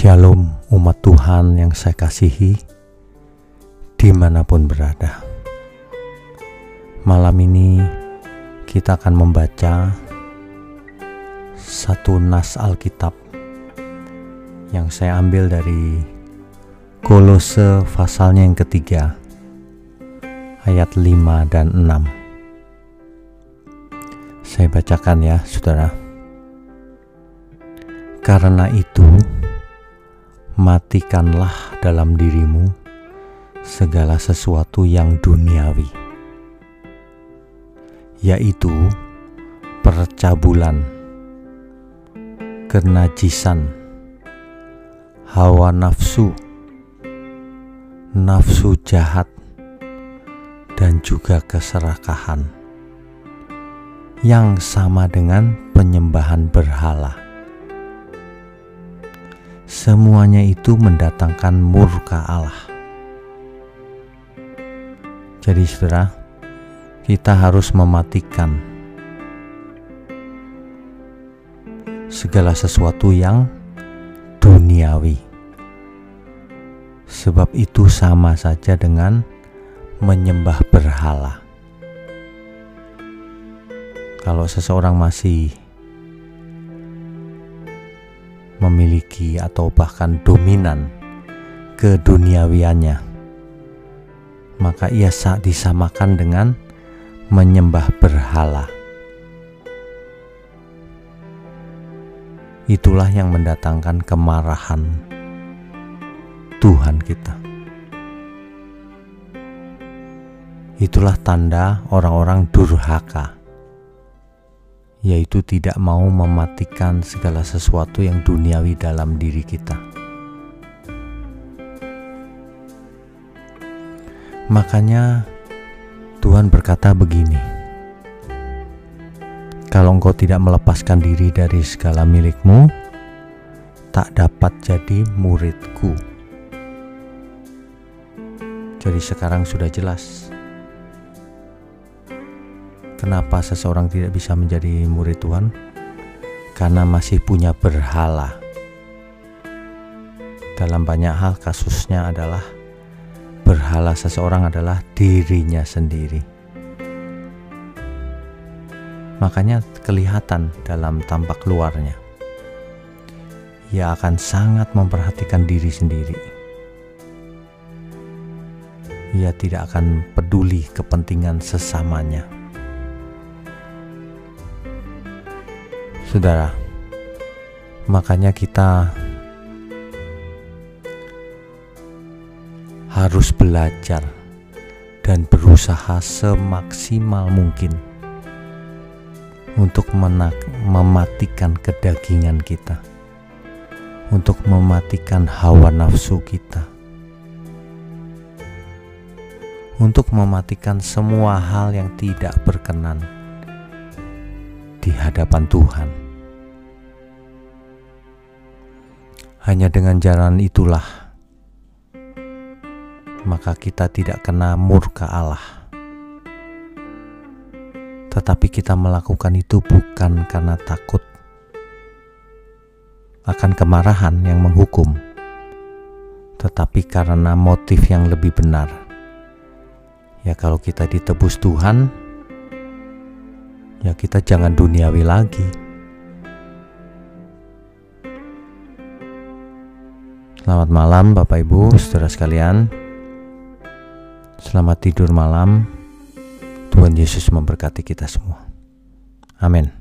Shalom umat Tuhan yang saya kasihi di mana pun berada. Malam ini kita akan membaca satu nas Alkitab yang saya ambil dari Kolose pasalnya yang ketiga ayat 5 dan 6 Saya bacakan ya saudara. Karena itu matikanlah dalam dirimu segala sesuatu yang duniawi, yaitu percabulan, kenajisan, hawa nafsu, nafsu jahat, dan juga keserakahan yang sama dengan penyembahan berhala semuanya itu mendatangkan murka Allah. Jadi saudara, kita harus mematikan segala sesuatu yang duniawi. Sebab itu sama saja dengan menyembah berhala. Kalau seseorang masih memiliki atau bahkan dominan keduniawiannya. Maka ia disamakan dengan menyembah berhala. Itulah yang mendatangkan kemarahan Tuhan kita. Itulah tanda orang-orang durhaka yaitu tidak mau mematikan segala sesuatu yang duniawi dalam diri kita. Makanya Tuhan berkata begini, kalau engkau tidak melepaskan diri dari segala milikmu, tak dapat jadi muridku. Jadi sekarang sudah jelas Kenapa seseorang tidak bisa menjadi murid Tuhan? Karena masih punya berhala. Dalam banyak hal kasusnya adalah berhala seseorang adalah dirinya sendiri. Makanya kelihatan dalam tampak luarnya. Ia akan sangat memperhatikan diri sendiri. Ia tidak akan peduli kepentingan sesamanya. Saudara, makanya kita harus belajar dan berusaha semaksimal mungkin untuk mematikan kedagingan kita, untuk mematikan hawa nafsu kita, untuk mematikan semua hal yang tidak berkenan di hadapan Tuhan. Hanya dengan jalan itulah maka kita tidak kena murka Allah. Tetapi kita melakukan itu bukan karena takut akan kemarahan yang menghukum, tetapi karena motif yang lebih benar. Ya, kalau kita ditebus Tuhan, ya kita jangan duniawi lagi Selamat malam Bapak Ibu, saudara sekalian. Selamat tidur malam. Tuhan Yesus memberkati kita semua. Amin.